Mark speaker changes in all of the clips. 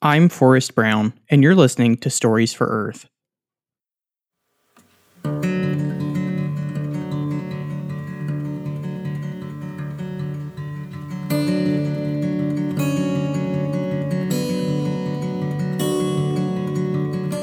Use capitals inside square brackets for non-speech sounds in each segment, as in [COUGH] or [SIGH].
Speaker 1: I'm Forrest Brown, and you're listening to Stories for Earth.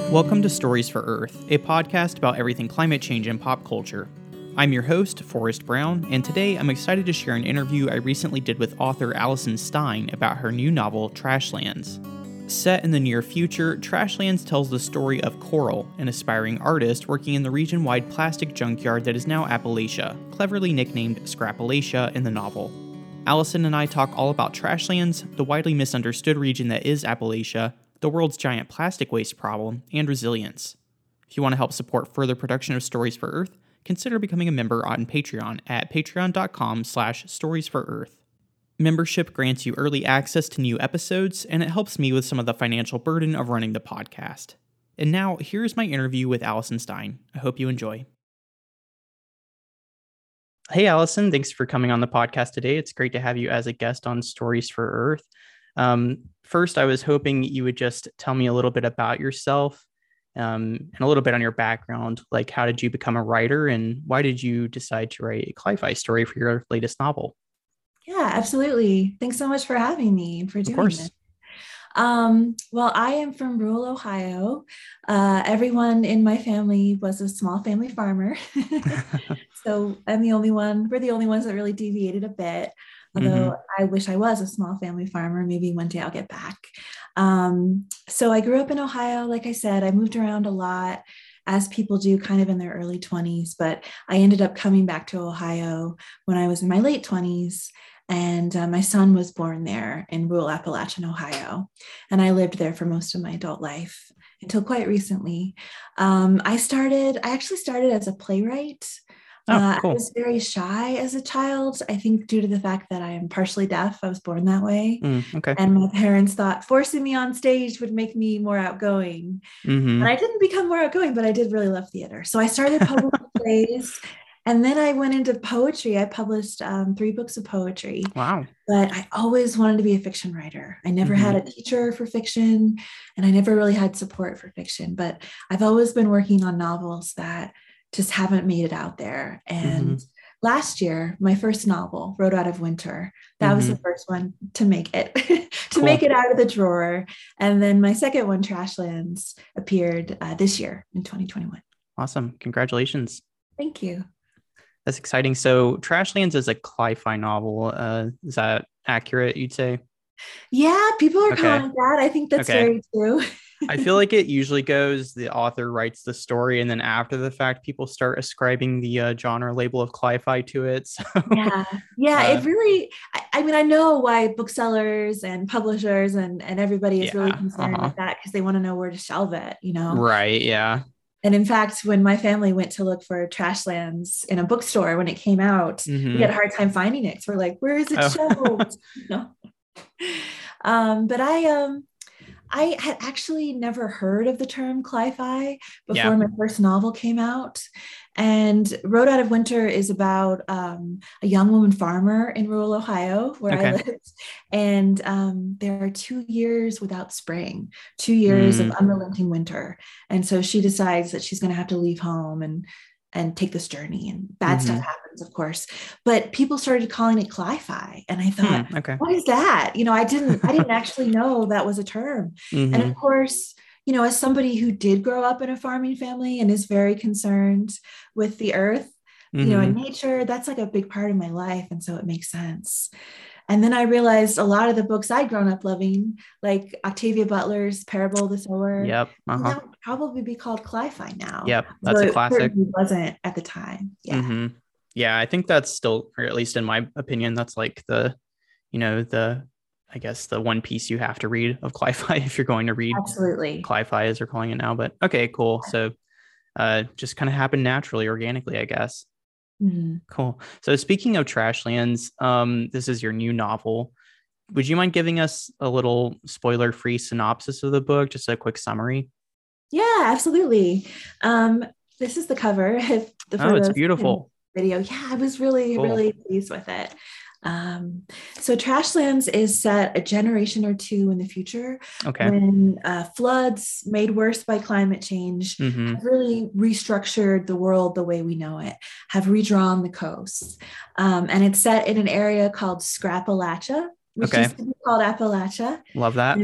Speaker 1: Welcome to Stories for Earth, a podcast about everything climate change and pop culture. I'm your host, Forrest Brown, and today I'm excited to share an interview I recently did with author Alison Stine about her new novel, Trashlands. Set in the near future, Trashlands tells the story of Coral, an aspiring artist working in the region wide plastic junkyard that is now Appalachia, cleverly nicknamed Scrapalachia in the novel. Alison and I talk all about Trashlands, the widely misunderstood region that is Appalachia, the world's giant plastic waste problem, and resilience. If you want to help support further production of Stories for Earth, consider becoming a member on Patreon at patreon.com slash storiesforearth. Membership grants you early access to new episodes, and it helps me with some of the financial burden of running the podcast. And now, here's my interview with Alison Stine. I hope you enjoy. Hey, Alison, thanks for coming on the podcast today. It's great to have you as a guest on Stories for Earth. Um, first, I was hoping you would just tell me a little bit about yourself um, and a little bit on your background. Like, how did you become a writer, and why did you decide to write a cli-fi story for your latest novel?
Speaker 2: Yeah, absolutely. Thanks so much for having me and for doing this. Um, well, I am from rural Ohio. Uh, everyone in my family was a small family farmer. [LAUGHS] [LAUGHS] so I'm the only one, we're the only ones that really deviated a bit. Although mm-hmm. I wish I was a small family farmer. Maybe one day I'll get back. Um, so I grew up in Ohio. Like I said, I moved around a lot as people do kind of in their early 20s, but I ended up coming back to Ohio when I was in my late 20s and uh, my son was born there in rural Appalachian, Ohio. And I lived there for most of my adult life until quite recently. Um, I started, I actually started as a playwright. Oh, uh, cool. I was very shy as a child. I think due to the fact that I am partially deaf, I was born that way. Mm, okay. And my parents thought forcing me on stage would make me more outgoing. Mm-hmm. And I didn't become more outgoing, but I did really love theater. So I started public [LAUGHS] plays and then I went into poetry. I published um, three books of poetry.
Speaker 1: Wow.
Speaker 2: But I always wanted to be a fiction writer. I never mm-hmm. had a teacher for fiction, and I never really had support for fiction. But I've always been working on novels that just haven't made it out there. And mm-hmm. last year, my first novel, Road Out of Winter, that mm-hmm. was the mm-hmm. first one to make it, [LAUGHS] to cool. make it out of the drawer. And then my second one, Trashlands, appeared uh, this year in 2021.
Speaker 1: Awesome. Congratulations.
Speaker 2: Thank you.
Speaker 1: That's exciting. So Trashlands is a cli-fi novel. Uh, is that accurate? You'd say?
Speaker 2: Yeah, people are okay. calling that. I think that's okay. very true.
Speaker 1: I feel like [LAUGHS] it usually goes the author writes the story, and then after the fact, people start ascribing the uh, genre label of cli-fi to it. [LAUGHS] So,
Speaker 2: yeah, yeah, uh, it really. I, I, mean, I know why booksellers and publishers and and everybody is yeah, really concerned uh-huh. with that because they want to know where to shelve it. You know,
Speaker 1: right? Yeah.
Speaker 2: And in fact, when my family went to look for Trashlands in a bookstore when it came out, mm-hmm. we had a hard time finding it. So we're like, where is it oh. [LAUGHS] no. Um, but I um I had actually never heard of the term cli-fi before yeah. my first novel came out. And Road Out of Winter is about um, a young woman farmer in rural Ohio where okay. I lived. And um, there are two years without spring, two years mm. of unrelenting winter. And so she decides that she's going to have to leave home and and take this journey and bad mm-hmm. stuff happens of course but people started calling it cli-fi and i thought hmm, okay. what is that you know i didn't i didn't actually know that was a term mm-hmm. and of mm-hmm. course you know as somebody who did grow up in a farming family and is very concerned with the earth mm-hmm. you know and mm-hmm. nature that's like a big part of my life and so it makes sense and then I realized a lot of the books I'd grown up loving, like Octavia Butler's Parable of the Sower,
Speaker 1: yep,
Speaker 2: uh-huh. that would probably be called cli-fi now.
Speaker 1: Yep, that's so a classic.
Speaker 2: It wasn't at the time. Yeah. Mm-hmm.
Speaker 1: Yeah, I think that's still, or at least in my opinion, that's like the, you know, the, I guess the one piece you have to read of cli-fi [LAUGHS] if you're going to read.
Speaker 2: Absolutely.
Speaker 1: Cli-fi as they're calling it now, but okay, cool. So, uh, just kind of happened naturally, organically, I guess. Mm-hmm. Cool. So speaking of Trashlands, um, this is your new novel. Would you mind giving us a little spoiler-free synopsis of the book, just a quick summary?
Speaker 2: Yeah, absolutely. Um, this is the cover. [LAUGHS]
Speaker 1: the oh, it's beautiful.
Speaker 2: Video. Yeah, I was really, cool. really pleased with it. Um, so Trashlands is set a generation or two in the future
Speaker 1: okay.
Speaker 2: when uh, floods made worse by climate change
Speaker 1: Mm-hmm.
Speaker 2: have really restructured the world the way we know it, have redrawn the coasts. Um, and it's set in an area called Scrapalachia, which
Speaker 1: Okay.
Speaker 2: be called Appalachia.
Speaker 1: Love that.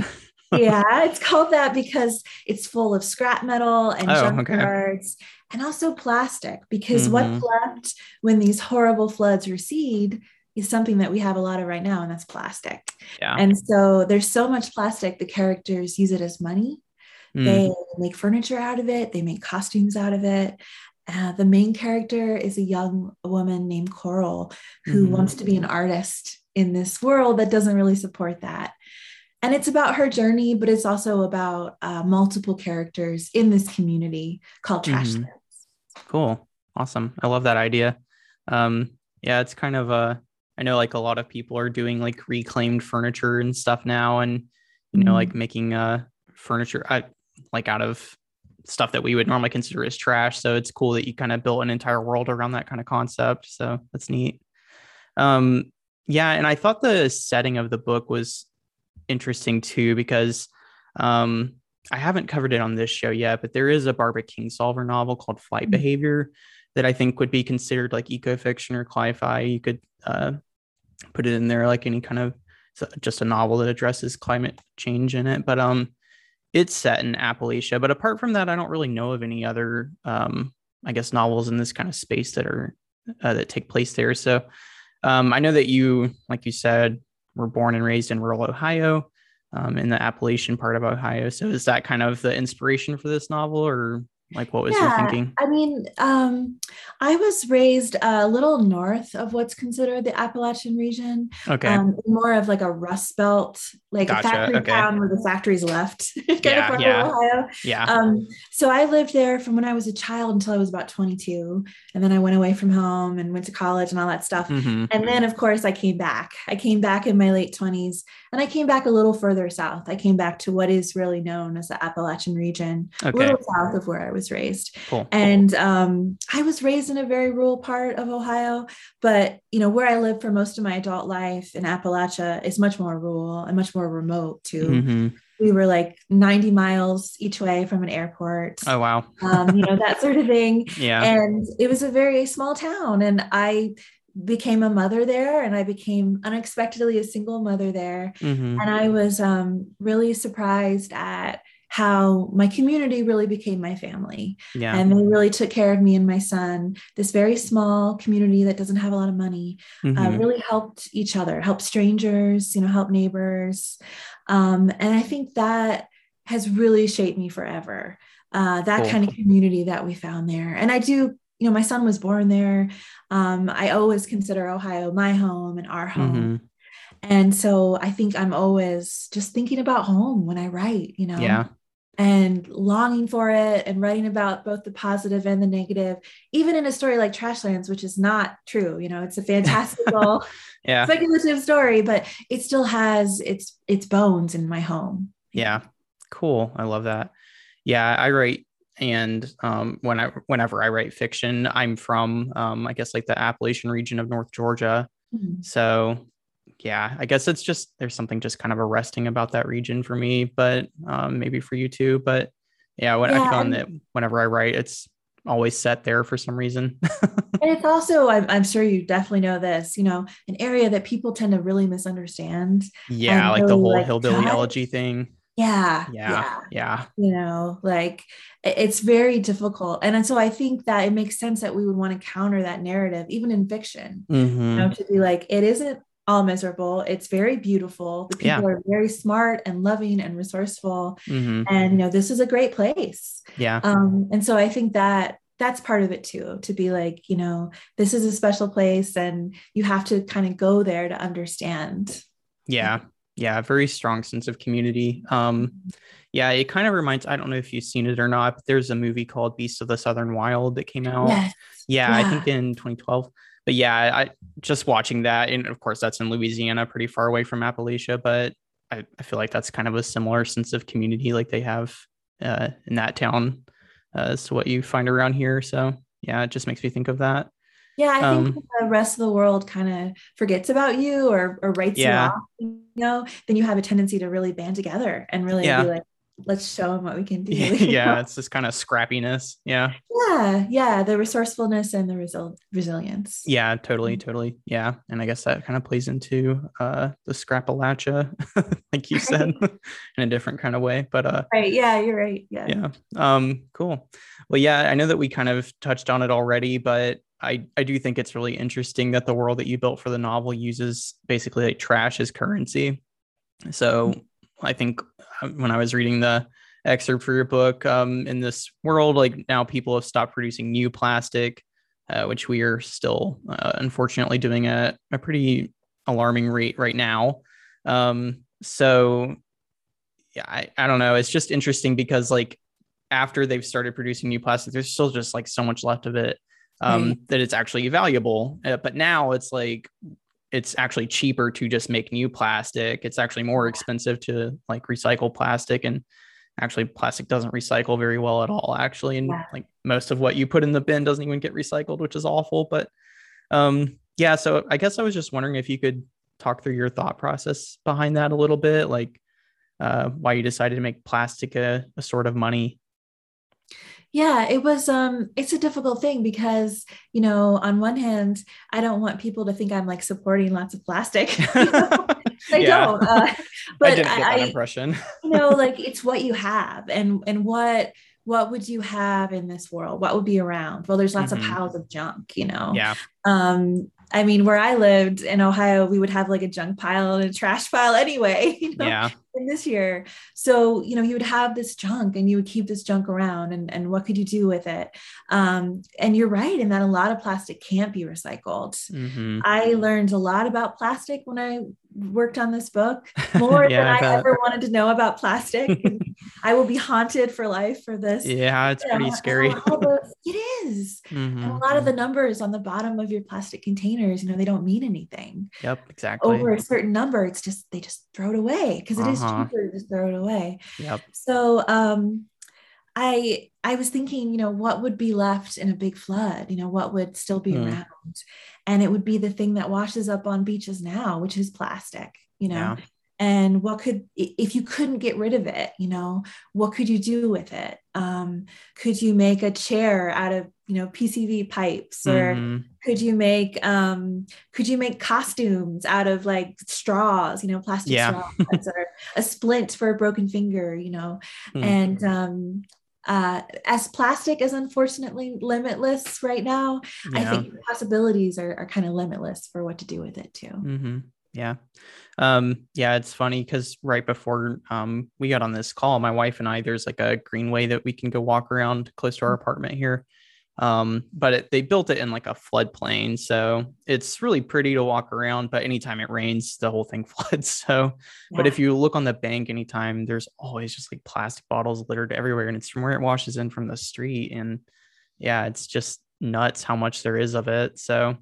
Speaker 2: yeah, it's called that because it's full of scrap metal and
Speaker 1: Oh, okay.
Speaker 2: junkyards and also plastic. Because what's
Speaker 1: Mhm.
Speaker 2: left when these horrible floods recede is something that we have a lot of right now, and that's plastic.
Speaker 1: Yeah.
Speaker 2: And so there's so much plastic, the characters use it as money.
Speaker 1: Mm.
Speaker 2: They make furniture out of it, they make costumes out of it. Uh, the main character is a young woman named Coral who
Speaker 1: Mhm.
Speaker 2: wants to be an artist in this world that doesn't really support that. And it's about her journey, but it's also about uh, multiple characters in this community called
Speaker 1: Mhm. Cool. Awesome. I love that idea. Um, yeah, it's kind of a, I know like a lot of people are doing like reclaimed furniture and stuff now and, you know,
Speaker 2: Mhm.
Speaker 1: like making uh furniture I, like out of stuff that we would normally consider as trash. So it's cool that you kind of built an entire world around that kind of concept. So that's neat. Um, yeah, and I thought the setting of the book was interesting too because um I haven't covered it on this show yet, but there is a Barbara Kingsolver novel called Flight
Speaker 2: Mhm.
Speaker 1: Behavior that I think would be considered like eco-fiction or cli-fi. You could uh, put it in there like any kind of just a novel that addresses climate change in it. But um, it's set in Appalachia. But apart from that, I don't really know of any other um, I guess novels in this kind of space that are uh, that take place there. So um, I know that you, like you said, were born and raised in rural Ohio um, in the Appalachian part of Ohio. So is that kind of the inspiration for this novel, or like what was your thinking?
Speaker 2: I mean, um, I was raised a little north of what's considered the Appalachian region,
Speaker 1: Okay.
Speaker 2: um, more of like a Rust Belt, like
Speaker 1: Gotcha,
Speaker 2: a factory
Speaker 1: okay.
Speaker 2: town where the factories left, [LAUGHS] kind
Speaker 1: Yeah,
Speaker 2: of
Speaker 1: yeah.
Speaker 2: Ohio.
Speaker 1: yeah.
Speaker 2: Um, so I lived there from when I was a child until I was about 22, and then I went away from home and went to college and all that stuff.
Speaker 1: Mhm.
Speaker 2: And then, of course, I came back. I came back in my late 20s and I came back a little further south. I came back to what is really known as the Appalachian region, a little south of where I was raised.
Speaker 1: Cool.
Speaker 2: And um, I was raised in a very rural part of Ohio, but you know where I lived for most of my adult life in Appalachia is much more rural and much more remote too.
Speaker 1: Mhm.
Speaker 2: We were like 90 miles each way from an airport,
Speaker 1: Oh wow.
Speaker 2: um, you know that sort of thing [LAUGHS]
Speaker 1: Yeah.
Speaker 2: and it was a very small town and i became a mother there and i became unexpectedly a single mother there
Speaker 1: Mhm.
Speaker 2: and i was um, really surprised at how my community really became my family
Speaker 1: Yeah.
Speaker 2: and they really took care of me and my son this very small community that doesn't have a lot of money uh,
Speaker 1: Mhm.
Speaker 2: really helped each other, helped strangers, you know, help neighbors. Um, and I think that has really shaped me forever. Uh, that
Speaker 1: Cool.
Speaker 2: kind of community that we found there. And I do, you know, my son was born there. Um, I always consider Ohio my home and our home.
Speaker 1: Mhm.
Speaker 2: And so I think I'm always just thinking about home when I write, you know
Speaker 1: Yeah.
Speaker 2: And longing for it and writing about both the positive and the negative, even in a story like Trashlands, which is not true. You know, it's a [LAUGHS] fantastical
Speaker 1: Yeah.
Speaker 2: speculative story, but it still has its its bones in my home.
Speaker 1: Yeah. Cool. I love that. Yeah, I write and um when I whenever I write fiction, I'm from um I guess like the Appalachian region of North Georgia.
Speaker 2: Mhm.
Speaker 1: So yeah, I guess it's just there's something just kind of arresting about that region for me, but um maybe for you too. But yeah, when
Speaker 2: Yeah,
Speaker 1: I found that whenever I write, it's always set there for some reason. [LAUGHS]
Speaker 2: And it's also, I'm, I'm sure you definitely know this, you know, an area that people tend to really misunderstand.
Speaker 1: yeah,
Speaker 2: And
Speaker 1: like the whole
Speaker 2: like,
Speaker 1: hillbilly elegy thing.
Speaker 2: Yeah.
Speaker 1: Yeah. Yeah.
Speaker 2: you know like it's very difficult and so i think that it makes sense that we would want to counter that narrative even in fiction you
Speaker 1: Mhm.
Speaker 2: know to be like it isn't all miserable it's very beautiful the people
Speaker 1: Yeah.
Speaker 2: are very smart and loving and resourceful
Speaker 1: Mhm.
Speaker 2: and you know this is a great place
Speaker 1: Yeah.
Speaker 2: um and so i think that that's part of it too to be like you know this is a special place and you have to kind of go there to understand
Speaker 1: Yeah. Yeah. Very strong sense of community. Um, yeah, it kind of reminds, I don't know if you've seen it or not, but there's a movie called Beasts of the Southern Wild that came out.
Speaker 2: yes
Speaker 1: Yeah, I think in 2012. But yeah, I just watching that, and of course that's in Louisiana, pretty far away from Appalachia, but I, I feel like that's kind of a similar sense of community like they have uh, in that town uh, as to what you find around here. So yeah, it just makes me think of that.
Speaker 2: Yeah, I um, think the rest of the world kind of forgets about you or, or writes yeah. you off, you know, then you have a tendency to really band together and really yeah. be like, let's show them what we can do. [LAUGHS]
Speaker 1: yeah, it's this kind of scrappiness. Yeah.
Speaker 2: Yeah, yeah, the resourcefulness and the resil- resilience.
Speaker 1: Yeah, totally, mm-hmm. totally. Yeah, and I guess that kind of plays into uh the scrapalachia, [LAUGHS] like you said, [LAUGHS] in a different kind of way. But uh,
Speaker 2: right, yeah, you're right. Yeah.
Speaker 1: Yeah. Um. Cool. Well, yeah, I know that we kind of touched on it already, but I, I do think it's really interesting that the world that you built for the novel uses basically like trash as currency. So mm-hmm. I think uh, when I was reading the excerpt for your book, um, in this world, like now people have stopped producing new plastic, uh, which we are still uh, unfortunately doing at a pretty alarming rate right now. Um, so yeah, I, I don't know. It's just interesting because like after they've started producing new plastic, there's still just like so much left of it um, right. that it's actually valuable. Uh, but now it's like it's actually cheaper to just make new plastic. It's actually more expensive to like recycle plastic and actually plastic doesn't recycle very well at all actually and yeah. like most of what you put in the bin doesn't even get recycled which is awful but um yeah so i guess i was just wondering if you could talk through your thought process behind that a little bit like uh, why you decided to make plastic a, a sort of money
Speaker 2: yeah it was um it's a difficult thing because you know on one hand i don't want people to think i'm like supporting lots of plastic [LAUGHS] [LAUGHS] i don't uh, [LAUGHS]
Speaker 1: but i didn't get that I, impression.
Speaker 2: you know like it's what you have and and what what would you have in this world? What would be around? Well there's lots mm-hmm. of piles of junk you know?
Speaker 1: Yeah.
Speaker 2: Um I mean, where I lived in Ohio, we would have like a junk pile and a trash pile anyway. You know?
Speaker 1: Yeah
Speaker 2: in this year. So, you know, you would have this junk and you would keep this junk around and, and what could you do with it? Um, and you're right in that a lot of plastic can't be recycled. Mm-hmm. I learned a lot about plastic when I worked on this book, [LAUGHS] more yeah, than I, I ever wanted to know about plastic. [LAUGHS] I will be haunted for life for this.
Speaker 1: Yeah, it's you pretty scary.
Speaker 2: It is. Mm-hmm. And a lot of the numbers on the bottom of your plastic containers, you know, they don't mean anything.
Speaker 1: Yep, exactly.
Speaker 2: Over a certain number, it's just they just throw it away because it uh-huh. Is uh-huh. cheaper to just throw it away.
Speaker 1: Yep.
Speaker 2: So um I I was thinking, you know, what would be left in a big flood? You know, what would still be mm. around? And it would be the thing that washes up on beaches now, which is plastic, you know. Yeah. And what could if you couldn't get rid of it, you know, what could you do with it? Um, could you make a chair out of you know PCV pipes or mm-hmm. could you make um could you make costumes out of like straws you know plastic yeah. straws [LAUGHS] or a splint for a broken finger you know mm-hmm. and um uh, as plastic is unfortunately limitless right now, yeah. I think possibilities are, are kind of limitless for what to do with it too.
Speaker 1: Mm-hmm. Yeah. Um, yeah, it's funny because right before um, we got on this call, my wife and I, there's like a greenway that we can go walk around close to our mm-hmm. apartment here. Um, but it, they built it in like a floodplain, so it's really pretty to walk around. But anytime it rains, the whole thing [LAUGHS] floods. So, yeah. but if you look on the bank anytime, there's always just like plastic bottles littered everywhere, and it's from where it washes in from the street. And yeah, it's just nuts how much there is of it. So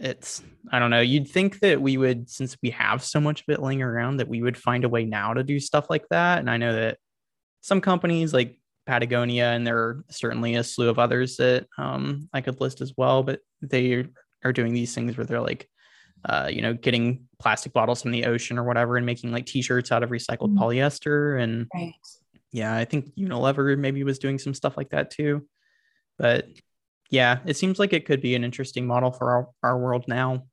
Speaker 1: it's I don't know. You'd think that we would, since we have so much of it laying around, that we would find a way now to do stuff like that. And I know that some companies like Patagonia, and there are certainly a slew of others that um, I could list as well. But they are doing these things where they're like, uh, you know, getting plastic bottles from the ocean or whatever, and making like T-shirts out of recycled mm-hmm. polyester. And right. yeah, I think Unilever maybe was doing some stuff like that too. But yeah, it seems like it could be an interesting model for our, our world now.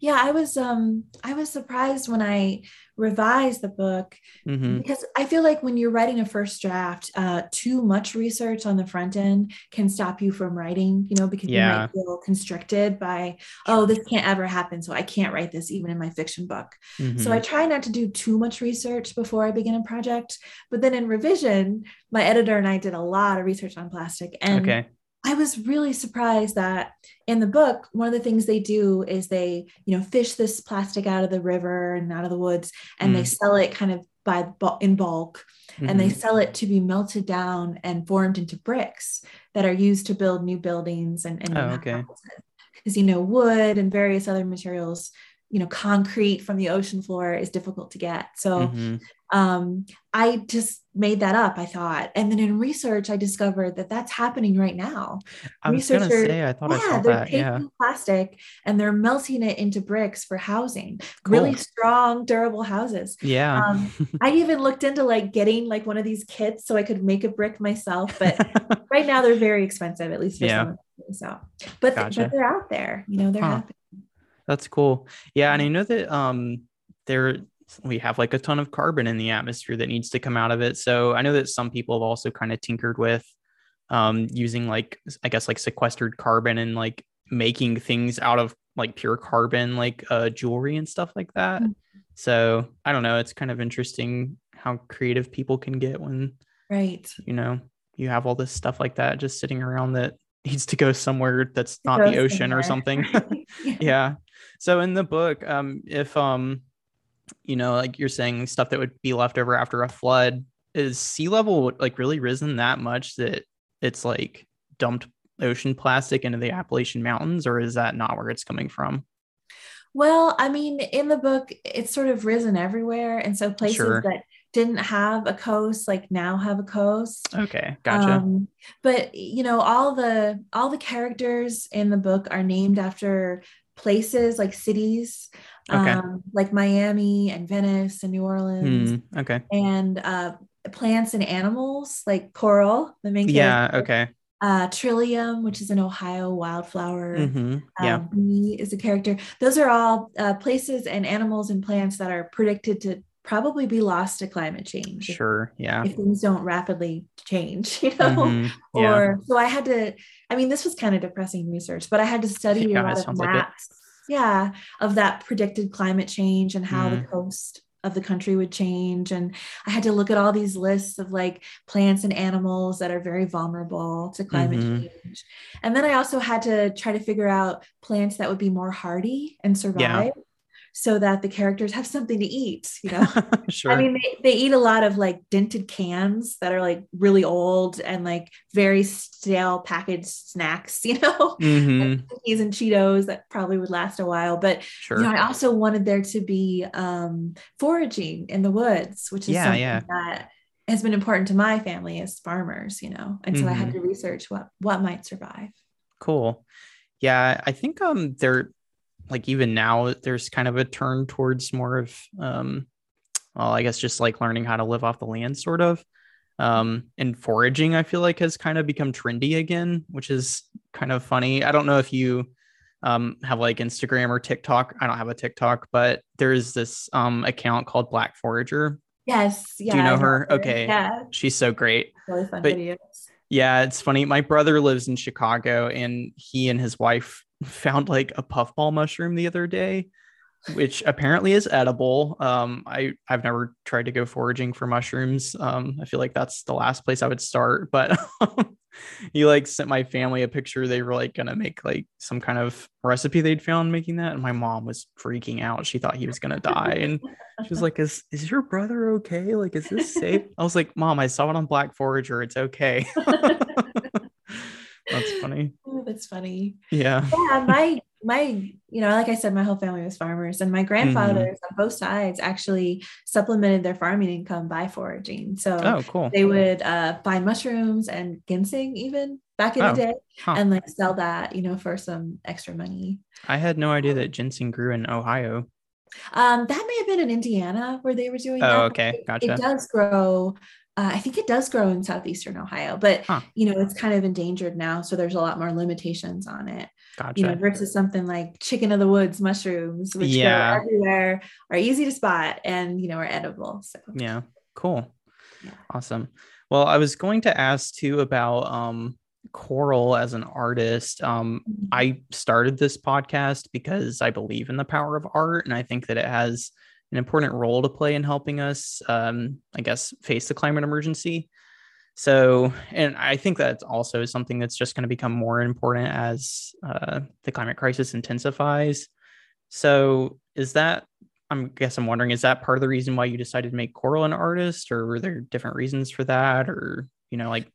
Speaker 2: Yeah, I was um I was surprised when I revised the book mm-hmm. because I feel like when you're writing a first draft, uh, too much research on the front end can stop you from writing, you know, because yeah. you might feel constricted by, oh, this can't ever happen. So I can't write this even in my fiction book. Mm-hmm. So I try not to do too much research before I begin a project. But then in revision, my editor and I did a lot of research on plastic. And okay. I was really surprised that in the book, one of the things they do is they, you know, fish this plastic out of the river and out of the woods, and mm. they sell it kind of by in bulk, mm-hmm. and they mm-hmm. sell it to be melted down and formed into bricks that are used to build new buildings and, and
Speaker 1: oh, okay.
Speaker 2: Because you know, wood and various other materials you know concrete from the ocean floor is difficult to get so mm-hmm. um, i just made that up i thought and then in research i discovered that that's happening right now
Speaker 1: i was gonna say i thought yeah, i saw
Speaker 2: they're
Speaker 1: that taking
Speaker 2: yeah plastic and they're melting it into bricks for housing cool. really strong durable houses
Speaker 1: yeah um, [LAUGHS]
Speaker 2: i even looked into like getting like one of these kits so i could make a brick myself but [LAUGHS] right now they're very expensive at least for yeah. some so but, gotcha. but they're out there you know they're huh. happening
Speaker 1: that's cool. Yeah, and I know that um there we have like a ton of carbon in the atmosphere that needs to come out of it. So I know that some people have also kind of tinkered with um using like I guess like sequestered carbon and like making things out of like pure carbon like uh jewelry and stuff like that. Mm-hmm. So I don't know, it's kind of interesting how creative people can get when
Speaker 2: right
Speaker 1: you know you have all this stuff like that just sitting around that needs to go somewhere that's not the ocean somewhere. or something. yeah. [LAUGHS] [LAUGHS] yeah. So in the book, um, if um, you know, like you're saying stuff that would be left over after a flood, is sea level like really risen that much that it's like dumped ocean plastic into the Appalachian Mountains, or is that not where it's coming from?
Speaker 2: Well, I mean, in the book, it's sort of risen everywhere. And so places sure. that didn't have a coast like now have a coast
Speaker 1: okay gotcha um,
Speaker 2: but you know all the all the characters in the book are named after places like cities okay. um, like miami and venice and new orleans
Speaker 1: mm, okay
Speaker 2: and uh, plants and animals like coral the main
Speaker 1: yeah okay
Speaker 2: uh, Trillium, which is an Ohio wildflower.
Speaker 1: Mm-hmm. Yeah.
Speaker 2: Um, bee is a character. Those are all uh, places and animals and plants that are predicted to probably be lost to climate change.
Speaker 1: Sure. Yeah.
Speaker 2: If things don't rapidly change, [LAUGHS] you know, mm-hmm. yeah. or so I had to, I mean, this was kind of depressing research, but I had to study [LAUGHS] yeah, a lot of maps. Like yeah. Of that predicted climate change and how mm. the coast of the country would change. And I had to look at all these lists of like plants and animals that are very vulnerable to climate mm-hmm. change. And then I also had to try to figure out plants that would be more hardy and survive. Yeah so that the characters have something to eat you know [LAUGHS]
Speaker 1: sure.
Speaker 2: i mean they, they eat a lot of like dented cans that are like really old and like very stale packaged snacks [LAUGHS] you know
Speaker 1: mm-hmm.
Speaker 2: cookies and cheetos that probably would last a while but sure. you know i also wanted there to be um foraging in the woods which is yeah, something yeah. that has been important to my family as farmers you know and so mm-hmm. i had mm-hmm. to research what what might survive
Speaker 1: cool yeah i think um there like even now there's kind of a turn towards more of um well i guess just like learning how to live off the land sort of. Um and foraging i feel like has kind of become trendy again which is kind of funny. I don't know if you um have like instagram or tiktok. I don't have a tiktok but there's this um account called black forager.
Speaker 2: Yes. Yeah
Speaker 1: do you know her? her? okay. Yeah. She's so great.
Speaker 2: Really fun but, videos.
Speaker 1: yeah it's funny. My brother lives in chicago and he and his wife found like a puffball mushroom the other day, which apparently is edible. Um, I I've never tried to go foraging for mushrooms. Um, I feel like that's the last place I would start. But [LAUGHS] he like sent my family a picture. They were like gonna make like some kind of recipe they'd found making that, and my mom was freaking out. She thought he was gonna die, and she was like, "Is is your brother okay? Like, is this safe?" I was like, "Mom, I saw it on Black Forager. It's okay." [LAUGHS] [LAUGHS] That's funny.
Speaker 2: Oh, that's funny.
Speaker 1: Yeah.
Speaker 2: Yeah. My my, you know, like I said, my whole family was farmers, and my grandfathers mm. on both sides actually supplemented their farming income by foraging. So
Speaker 1: oh, cool.
Speaker 2: they would uh, find mushrooms and ginseng even back in oh, the day, huh. and like sell that, you know, for some extra money.
Speaker 1: I had no idea that ginseng grew in Ohio.
Speaker 2: Um, that may have been in Indiana where they were doing.
Speaker 1: Oh,
Speaker 2: that.
Speaker 1: okay, gotcha.
Speaker 2: It does grow uh, I think it does grow in southeastern Ohio, but huh. you know it's kind of endangered now, so there's a lot more limitations on it.
Speaker 1: Gotcha.
Speaker 2: You know, versus something like chicken of the woods mushrooms, which yeah. grow everywhere, are easy to spot, and you know are edible. So
Speaker 1: yeah, cool, yeah. awesome. Well, I was going to ask too about um, Coral as an artist. Um, mm-hmm. I started this podcast because I believe in the power of art, and I think that it has an important role to play in helping us, um, I guess, face the climate emergency. So, and I think that's also something that's just going to become more important as uh, the climate crisis intensifies. So, is that, I guess I'm wondering, is that part of the reason why you decided to make Coral an artist, or were there different reasons for that? Or, you know, like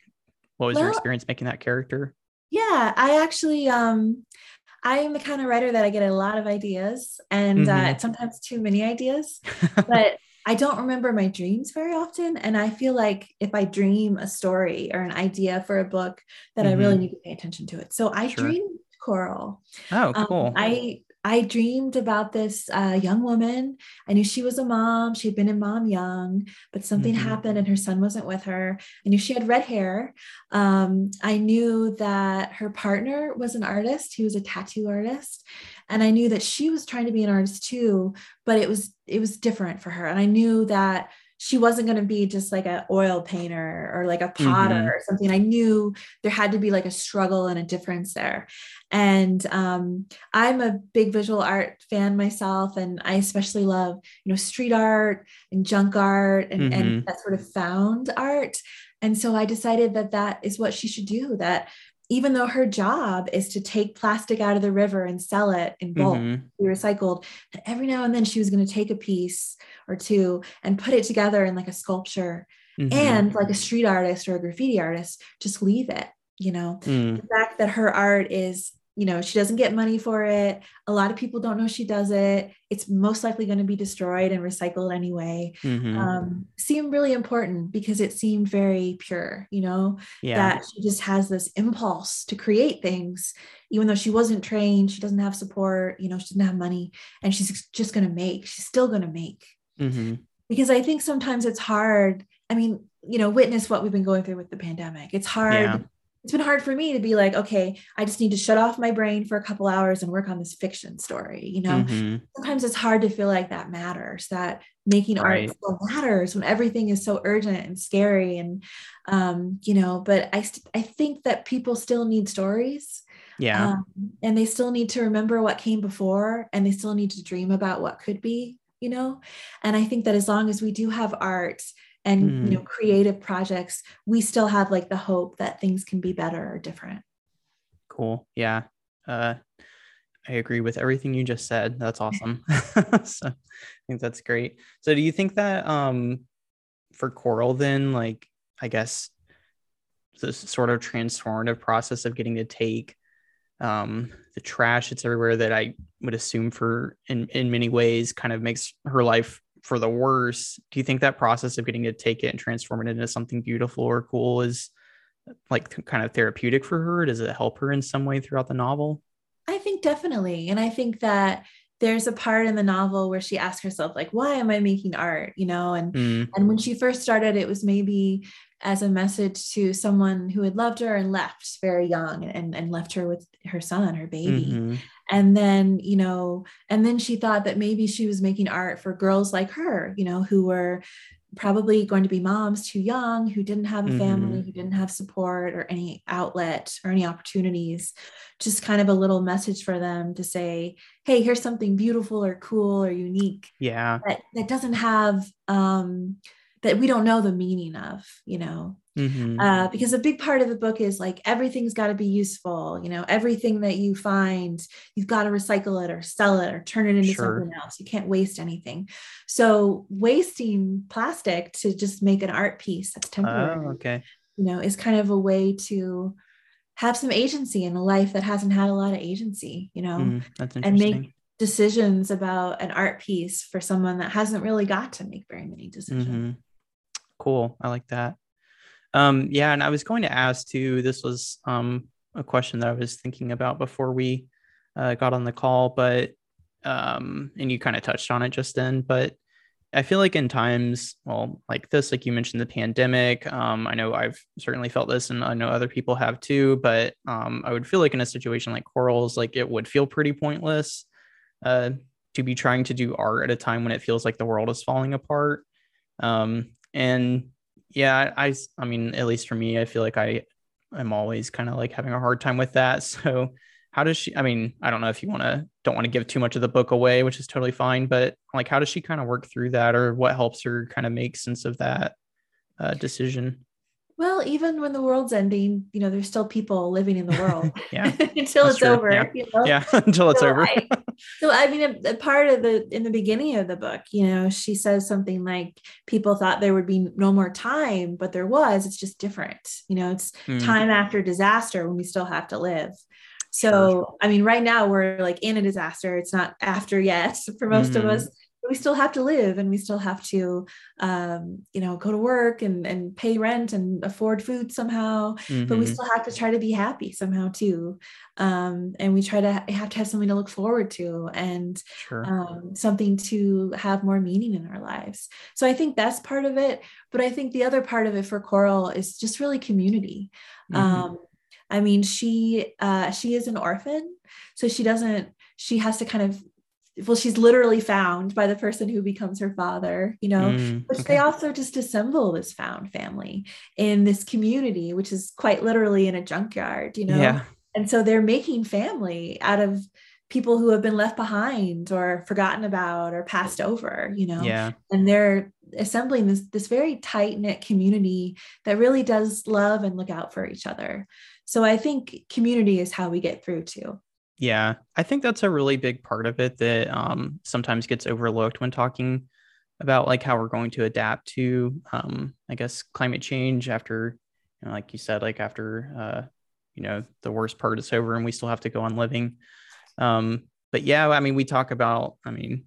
Speaker 1: what was well, your experience making that character?
Speaker 2: Yeah, I actually, um, I'm the kind of writer that I get a lot of ideas and uh, mm-hmm. uh, sometimes too many ideas, [LAUGHS] but I don't remember my dreams very often. And I feel like if I dream a story or an idea for a book, that mm-hmm. I really mm-hmm. need to pay attention to it. So I sure. dreamed Coral.
Speaker 1: Oh, um, cool.
Speaker 2: Um, I I dreamed about this uh, young woman. I knew she was a mom. She'd been a mom young, but something mm-hmm. happened and her son wasn't with her. I knew she had red hair. Um, I knew that her partner was an artist. He was a tattoo artist, and I knew that she was trying to be an artist too. But it was it was different for her, and I knew that she wasn't going to be just like an oil painter or like a potter mm-hmm. or something. I knew there had to be like a struggle and a difference there. And um, I'm a big visual art fan myself, and I especially love you know street art and junk art and, mm-hmm. and that sort of found art. And so I decided that that is what she should do. That even though her job is to take plastic out of the river and sell it in bulk, mm-hmm. be recycled, that every now and then she was going to take a piece or two and put it together in like a sculpture. Mm-hmm. And like a street artist or a graffiti artist, just leave it. You know, mm. the fact that her art is you know she doesn't get money for it. A lot of people don't know she does it. It's most likely going to be destroyed and recycled anyway. Mm-hmm. um, seemed really important because it seemed very pure you know yeah. that she just has this impulse to create things. Even though she wasn't trained she doesn't have support you know she doesn't have money and she's just going to make she's still going to make. Mm-hmm. because i think sometimes it's hard i mean you know witness what we've been going through with the pandemic. It's hard yeah it's been hard for me to be like, okay, I just need to shut off my brain for a couple hours and work on this fiction story. You know, mm-hmm. sometimes it's hard to feel like that matters, that making right. art still matters when everything is so urgent and scary. And, um, you know, but I, st- I think that people still need stories.
Speaker 1: Yeah. Um,
Speaker 2: and they still need to remember what came before and they still need to dream about what could be, you know? And I think that as long as we do have art and mm. you know creative projects we still have like the hope that things can be better or different.
Speaker 1: Cool. Yeah. Uh i agree with everything you just said. That's awesome. [LAUGHS] So i think that's great. So do you think that um for coral then like i guess this sort of transformative process of getting to take um the trash that's everywhere that i would assume for in in many ways kind of makes her life for the worse do you think that process of getting to take it and transform it into something beautiful or cool is like kind of therapeutic for her? Does it help her in some way throughout the novel?
Speaker 2: I think definitely. And i think that there's a part in the novel where she asks herself like why am i making art? You know and mm. and when she first started it was maybe as a message to someone who had loved her and left very young and, and left her with her son her baby. Mm-hmm. And then you know and then she thought that maybe she was making art for girls like her you know who were probably going to be moms too young who didn't have a family mm-hmm. who didn't have support or any outlet or any opportunities. Just kind of a little message for them to say hey here's something beautiful or cool or unique
Speaker 1: yeah.
Speaker 2: that, that doesn't have um that we don't know the meaning of you know Mm-hmm. Uh, because a big part of the book is like everything's got to be useful. You know, everything that you find, you've got to recycle it or sell it or turn it into sure. something else. You can't waste anything. So wasting plastic to just make an art piece that's temporary,
Speaker 1: oh, okay,
Speaker 2: you know, is kind of a way to have some agency in a life that hasn't had a lot of agency. You know, mm,
Speaker 1: that's
Speaker 2: and make decisions about an art piece for someone that hasn't really got to make very many decisions. Mm-hmm.
Speaker 1: Cool. I like that. Um, yeah, and I was going to ask too. This was um, a question that I was thinking about before we uh, got on the call, but um, and you kind of touched on it just then. But I feel like in times, well, like this, like you mentioned, the pandemic. Um, I know I've certainly felt this, and I know other people have too. But um, I would feel like in a situation like Corals, like it would feel pretty pointless uh, to be trying to do art at a time when it feels like the world is falling apart. Um, and yeah, I, I mean, at least for me, I feel like I, I'm always kind of like having a hard time with that. [LAUGHS] So how does she, I mean, I don't know if you want to, don't want to give too much of the book away, which is totally fine, but like, how does she kind of work through that or what helps her kind of make sense of that uh, decision?
Speaker 2: Well, even when the world's ending, you know, there's still people living in the world. [LAUGHS]
Speaker 1: yeah. [LAUGHS]
Speaker 2: until it's true. over.
Speaker 1: Yeah.
Speaker 2: You know?
Speaker 1: yeah. [LAUGHS] until it's so over.
Speaker 2: I, so I mean, a, a, part of the in the beginning of the book, you know, she says something like, "People thought there would be no more time, but there was. It's just different. You know, it's mm. time after disaster when we still have to live." So, sure. I mean, right now we're like in a disaster. It's not after yet for most mm-hmm. of us we still have to live and we still have to um, you know go to work and and pay rent and afford food somehow mm-hmm. but we mm-hmm. still have to try to be happy somehow too um, and we try to have to have something to look forward to and sure. um, something to have more meaning in our lives so i think that's part of it but i think the other part of it for coral is just really community mm-hmm. Um, i mean she uh, she is an orphan so she doesn't she has to kind of well she's literally found by the person who becomes her father you know mm, but okay. they also just assemble this found family in this community which is quite literally in a junkyard you know? Yeah. and so they're making family out of people who have been left behind or forgotten about or passed over you know?
Speaker 1: Yeah.
Speaker 2: And they're assembling this this very tight knit community that really does love and look out for each other. So i think community is how we get through too
Speaker 1: yeah, I think that's a really big part of it that um, sometimes gets overlooked when talking about like how we're going to adapt to, um, I guess, climate change after, you know, like you said, like after, uh, you know, the worst part is over and we still have to go on living. Um, but yeah, I mean, we talk about, I mean,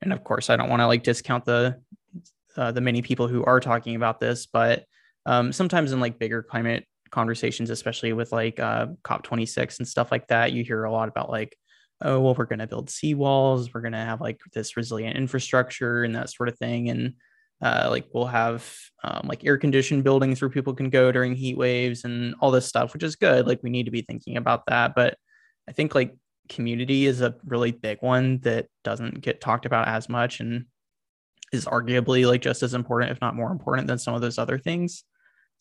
Speaker 1: and of course, I don't want to like discount the uh, the many people who are talking about this, but um, sometimes in like bigger climate conversations, especially with like uh, COP26 and stuff like that, you hear a lot about like, oh, well, we're going to build seawalls, we're going to have like this resilient infrastructure and that sort of thing. And uh, like we'll have um, like air conditioned buildings where people can go during heat waves and all this stuff, which is good. Like we need to be thinking about that. But I think like community is a really big one that doesn't get talked about as much and is arguably like just as important, if not more important than some of those other things.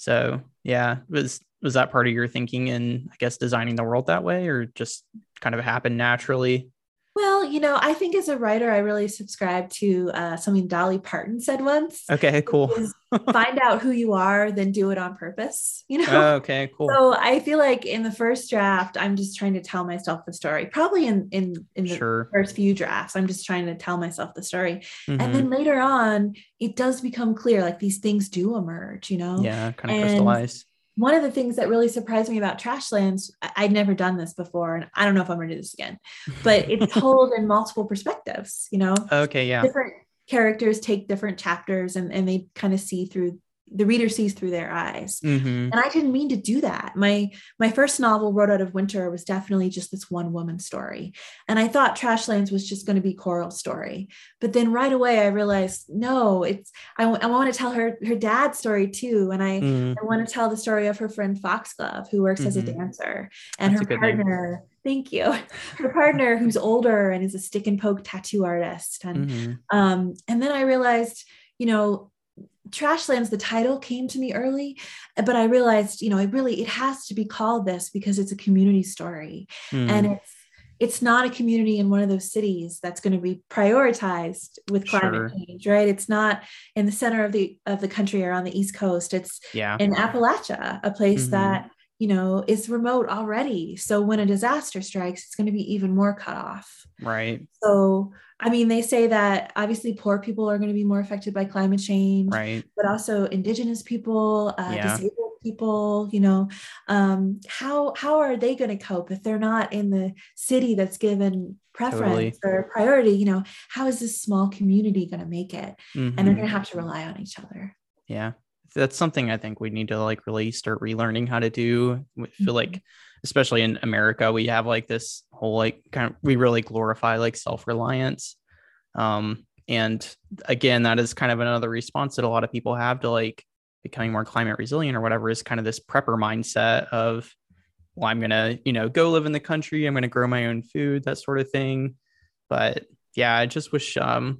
Speaker 1: So yeah, was was that part of your thinking in I guess designing the world that way, or just kind of happened naturally?
Speaker 2: Well, you know, I think as a writer, I really subscribe to uh, something Dolly Parton said once.
Speaker 1: Okay, cool. [LAUGHS]
Speaker 2: find out who you are, then do it on purpose. You know.
Speaker 1: Oh, okay, [LAUGHS] cool.
Speaker 2: So I feel like in the first draft, I'm just trying to tell myself the story. Probably in in in the sure. first few drafts, I'm just trying to tell myself the story, mm-hmm. and then later on, it does become clear. Like these things do emerge. You know.
Speaker 1: Yeah, kind of and, crystallize
Speaker 2: one of the things that really surprised me about Trashlands, I'd never done this before, and I don't know if I'm to do this again, but [LAUGHS] it's told in multiple perspectives, you know?
Speaker 1: Okay, yeah.
Speaker 2: Different characters take different chapters and, and they kind of see through the reader sees through their eyes mm-hmm. and i didn't mean to do that my my first novel road out of winter was definitely just this one woman story and i thought trashlands was just going to be coral's story but then right away i realized no it's i, want to tell her her dad's story too and i mm-hmm. i want to tell the story of her friend foxglove who works mm-hmm. as a mm-hmm. dancer and That's her partner thank you [LAUGHS] her partner who's older and is a stick and poke tattoo artist and mm-hmm. um and then i realized you know Trashlands, the title came to me early, but I realized, you know, it really it has to be called this because it's a community story, mm. and it's it's not a community in one of those cities that's going to be prioritized with climate sure. change, right? It's not in the center of the of the country or on the East Coast. It's
Speaker 1: yeah.
Speaker 2: in Appalachia, a place mm-hmm. that you know is remote already. So when a disaster strikes, it's going to be even more cut off.
Speaker 1: Right.
Speaker 2: So I mean, they say that obviously poor people are going to be more affected by climate change,
Speaker 1: right?
Speaker 2: But also indigenous people, uh, yeah. disabled people. You know, um, how how are they going to cope if they're not in the city that's given preference totally. or priority? You know, how is this small community going to make it? Mm-hmm. And they're going to have to rely on each other.
Speaker 1: Yeah, that's something I think we need to like really start relearning how to do. I feel mm-hmm. like especially in America, we have like this whole like kind of we really glorify like self-reliance. Um, and again, that is kind of another response that a lot of people have to like becoming more climate resilient or whatever is kind of this prepper mindset of, well, I'm gonna, you know, go live in the country, I'm gonna grow my own food, that sort of thing. But yeah, I just wish um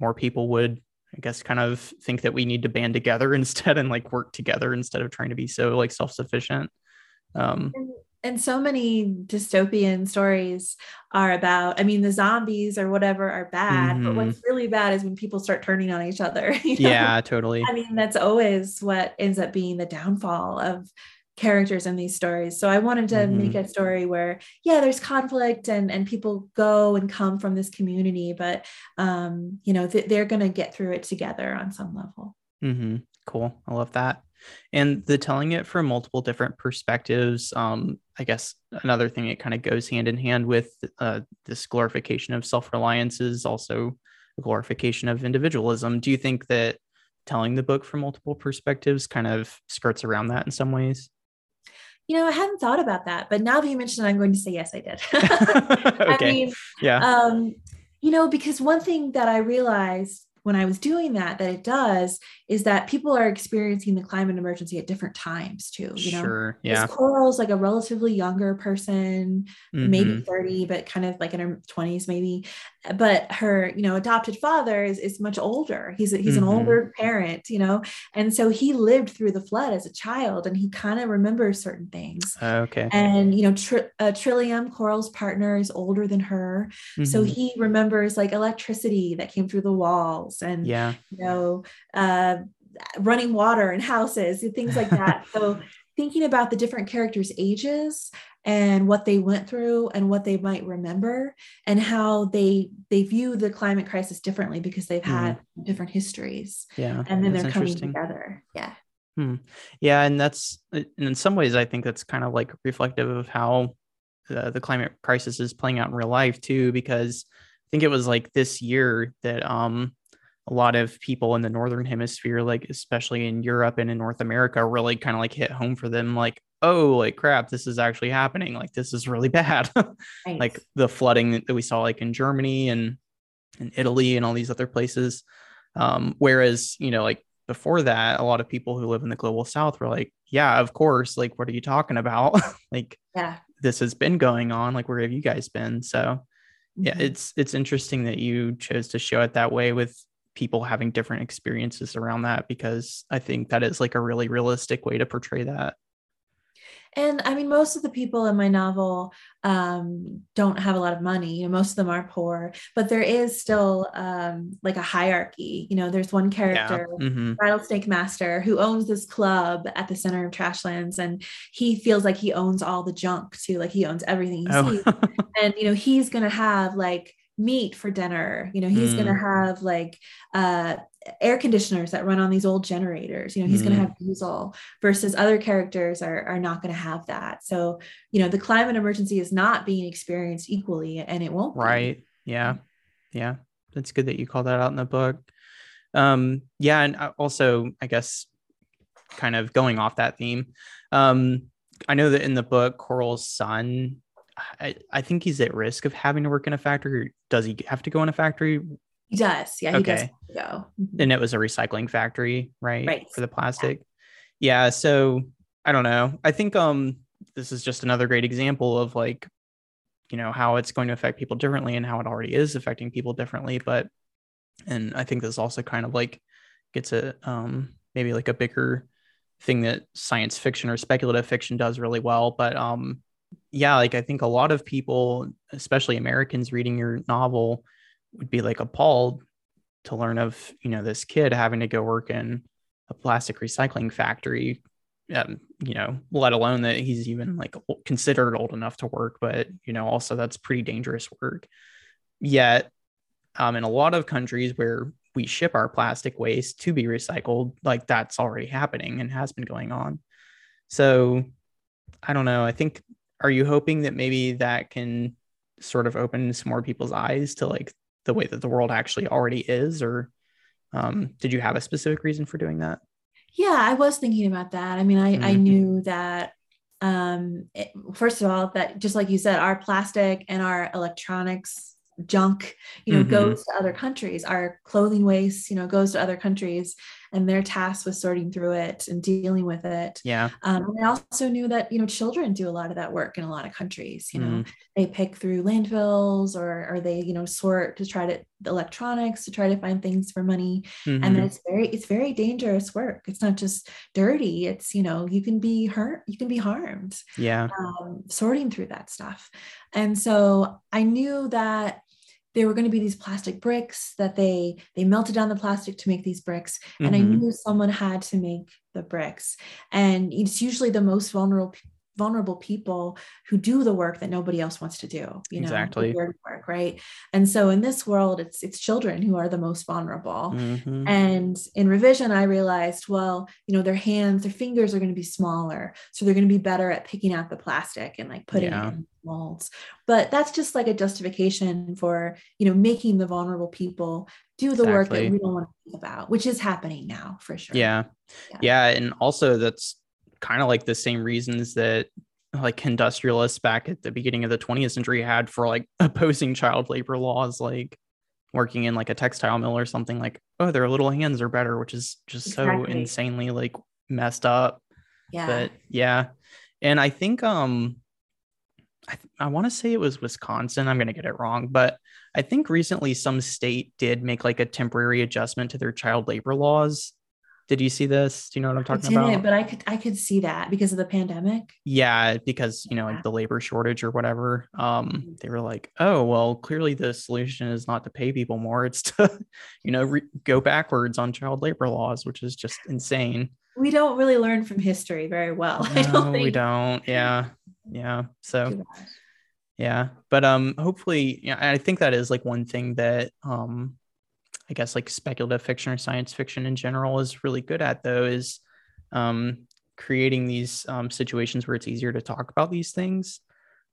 Speaker 1: more people would I guess kind of think that we need to band together [LAUGHS] instead and like work together instead of trying to be so like self-sufficient.
Speaker 2: Um, and, and so many dystopian stories are about, I mean, the zombies or whatever are bad, mm-hmm. but what's really bad is when people start turning on each other. [LAUGHS]
Speaker 1: You know? Yeah, totally.
Speaker 2: I mean, that's always what ends up being the downfall of characters in these stories. So I wanted to mm-hmm. make a story where, yeah, there's conflict and and people go and come from this community, but um, you know, th- they're going to get through it together on some level.
Speaker 1: Mm-hmm. Cool. I love that. And the telling it from multiple different perspectives, um, I guess another thing it kind of goes hand in hand with uh, this glorification of self reliance is also a glorification of individualism. Do you think that telling the book from multiple perspectives kind of skirts around that in some ways?
Speaker 2: You know, I hadn't thought about that, but now that you mentioned it, I'm going to say yes, I did. [LAUGHS] okay. I mean, yeah. Um, you know, because one thing that I realized when I was doing that, that it does is that people are experiencing the climate emergency at different times too. You know,
Speaker 1: sure, yeah.
Speaker 2: Coral's like a relatively younger person, mm-hmm. maybe 30, but kind of like in her 20s, maybe. But her, you know, adopted father is, is much older. He's a, he's mm-hmm. an older parent, you know, and so he lived through the flood as a child, and he kind of remembers certain things.
Speaker 1: Uh, okay.
Speaker 2: And you know, Tr- uh, Trillium, Coral's partner, is older than her, mm-hmm. so he remembers like electricity that came through the walls, and
Speaker 1: yeah,
Speaker 2: you know. Uh, running water in houses and things like that so thinking about the different characters ages and what they went through and what they might remember and how they they view the climate crisis differently because they've had mm. different histories
Speaker 1: yeah
Speaker 2: and then they're coming together yeah
Speaker 1: hmm. yeah and that's in some ways i think that's kind of like reflective of how the, the climate crisis is playing out in real life too because i think it was like this year that um a lot of people in the northern hemisphere like especially in europe and in north america really kind of like hit home for them like oh like crap this is actually happening like this is really [LAUGHS] bad right. like the flooding that we saw like in germany and in italy and all these other places um, whereas you know like before that a lot of people who live in the global south were like yeah of course like what are you talking about [LAUGHS] like
Speaker 2: yeah
Speaker 1: this has been going on like where have you guys been so yeah mm-hmm. it's it's interesting that you chose to show it that way with people having different experiences around that because I think that is like a really realistic way to portray that.
Speaker 2: And I mean, most of the people in my novel um, don't have a lot of money. You know, most of them are poor, but there is still um, like a hierarchy. You know, there's one character, yeah. mm-hmm. Rattlesnake Master, who owns this club at the center of Trashlands, and he feels like he owns all the junk too. Like he owns everything he oh. sees, [LAUGHS] and you know, he's gonna have like meat for dinner. You know he's mm. going to have like uh air conditioners that run on these old generators. You know he's mm. going to have diesel versus other characters are, are not going to have that. So you know the climate emergency is not being experienced equally and it won't
Speaker 1: right. Be. yeah. Yeah. That's good that you call that out in the book. Um yeah and uh, also i guess kind of going off that theme um i know that in the book coral's son I, I think he's at risk of having to work in a factory. Does he have to go in a factory?
Speaker 2: He does. Yeah. He okay. does go.
Speaker 1: Mm-hmm. And it was a recycling factory, right?
Speaker 2: Right.
Speaker 1: For the plastic. Yeah. yeah. So I don't know. I think um this is just another great example of like, you know, how it's going to affect people differently and how it already is affecting people differently. But and I think this also kind of like gets a um maybe like a bigger thing that science fiction or speculative fiction does really well. But um yeah, like I think a lot of people, especially Americans reading your novel, would be like appalled to learn of, you know, this kid having to go work in a plastic recycling factory. Um, you know, let alone that he's even like considered old enough to work, but you know, also that's pretty dangerous work. Yet, um, in a lot of countries where we ship our plastic waste to be recycled, like that's already happening and has been going on. So I don't know. I think are you hoping that maybe that can sort of open some more people's eyes to like the way that the world actually already is? Or um, did you have a specific reason for doing that?
Speaker 2: Yeah i was thinking about that. I mean i, mm-hmm. I knew that um, it, first of all that just like you said our plastic and our electronics junk you know mm-hmm. goes to other countries. Our clothing waste you know goes to other countries and their task was sorting through it and dealing with it.
Speaker 1: Yeah.
Speaker 2: Um, and i also knew that you know children do a lot of that work in a lot of countries you know. Mm. they pick through landfills or or they you know sort to try to electronics to try to find things for money. Mm-hmm. and it's very it's very dangerous work. It's not just dirty. It's you know you can be hurt you can be harmed
Speaker 1: yeah.
Speaker 2: um, sorting through that stuff. And so i knew that there were going to be these plastic bricks that they they melted down the plastic to make these bricks mm-hmm. and i mm-hmm. knew someone had to make the bricks and it's usually the most vulnerable vulnerable people who do the work that nobody else wants to do you know
Speaker 1: exactly.
Speaker 2: work right? And so in this world it's it's children who are the most vulnerable. Mm-hmm. and in revision i realized well you know their hands their fingers are going to be smaller so they're going to be better at picking out the plastic and like putting yeah. it in molds. But that's just like a justification for you know making the vulnerable people do the exactly. work that we don't want to think about which is happening now for sure.
Speaker 1: Yeah. Yeah, yeah and also that's kind of like the same reasons that like industrialists back at the beginning of the 20th century had for like [LAUGHS] opposing child labor laws like working in like a textile mill or something like oh their little hands are better which is just exactly. so insanely like messed up. Yeah. But yeah. And i think um i, th- I want to say it was wisconsin i'm going to get it wrong but i think recently some state did make like a temporary adjustment to their child labor laws did you see this? Do you know what I'm talking about?
Speaker 2: but I could I could see that because of the pandemic.
Speaker 1: Yeah, because you know, like the labor shortage or whatever. Um, mm-hmm. they were like, oh well, clearly the solution is not to pay people more; it's to, [LAUGHS] you know, re- go backwards on child labor laws, which is just insane.
Speaker 2: We don't really learn from history very well. [LAUGHS]
Speaker 1: No, don't we don't. Yeah, [LAUGHS] yeah. So, yeah, but um, hopefully, yeah, I think that is like one thing that um I guess like speculative fiction or science fiction in general is really good at though is um, creating these um, situations where it's easier to talk about these things.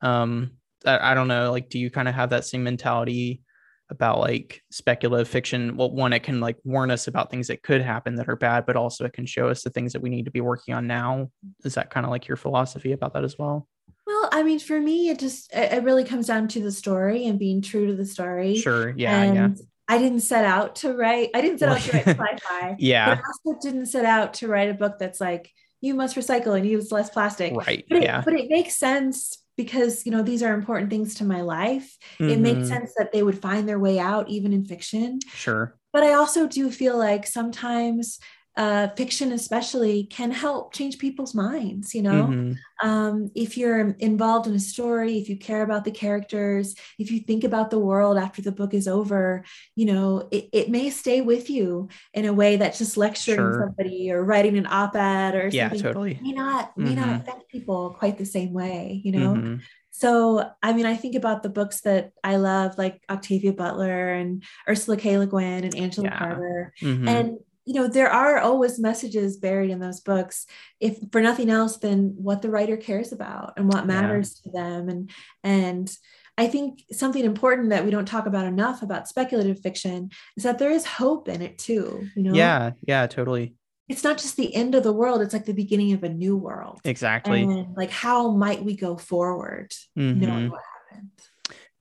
Speaker 1: Um, I, I don't know, like, do you kind of have that same mentality about like speculative fiction? Well, one, it can like warn us about things that could happen that are bad, but also it can show us the things that we need to be working on now. Is that kind of like your philosophy about that as well?
Speaker 2: Well, I mean, for me, it just it really comes down to the story and being true to the story.
Speaker 1: Sure. Yeah. And, yeah
Speaker 2: I didn't set out to write. I didn't set out to write sci-fi. [LAUGHS]
Speaker 1: yeah.
Speaker 2: But I also didn't set out to write a book that's like you must recycle and use less plastic.
Speaker 1: Right.
Speaker 2: But
Speaker 1: yeah.
Speaker 2: It, but it makes sense because you know these are important things to my life. Mm-hmm. It makes sense that they would find their way out even in fiction.
Speaker 1: Sure.
Speaker 2: But I also do feel like sometimes uh, fiction especially can help change people's minds you know mm-hmm. um, if you're involved in a story if you care about the characters if you think about the world after the book is over you know it, it may stay with you in a way that just lecturing sure. somebody or writing an op-ed or
Speaker 1: yeah,
Speaker 2: something
Speaker 1: totally
Speaker 2: may not mm-hmm. may not mm-hmm. affect people quite the same way you know mm-hmm. So, I mean, I think about the books that I love, like Octavia Butler and Ursula K. Le Guin and Angela yeah. Carter. Mm-hmm. And you know there are always messages buried in those books. If for nothing else than what the writer cares about and what matters yeah. to them. And and i think something important that we don't talk about enough about speculative fiction is that there is hope in it too you know?
Speaker 1: Yeah yeah totally.
Speaker 2: It's not just the end of the world it's like the beginning of a new world.
Speaker 1: Exactly.
Speaker 2: And like how might we go forward mm-hmm. knowing what happened?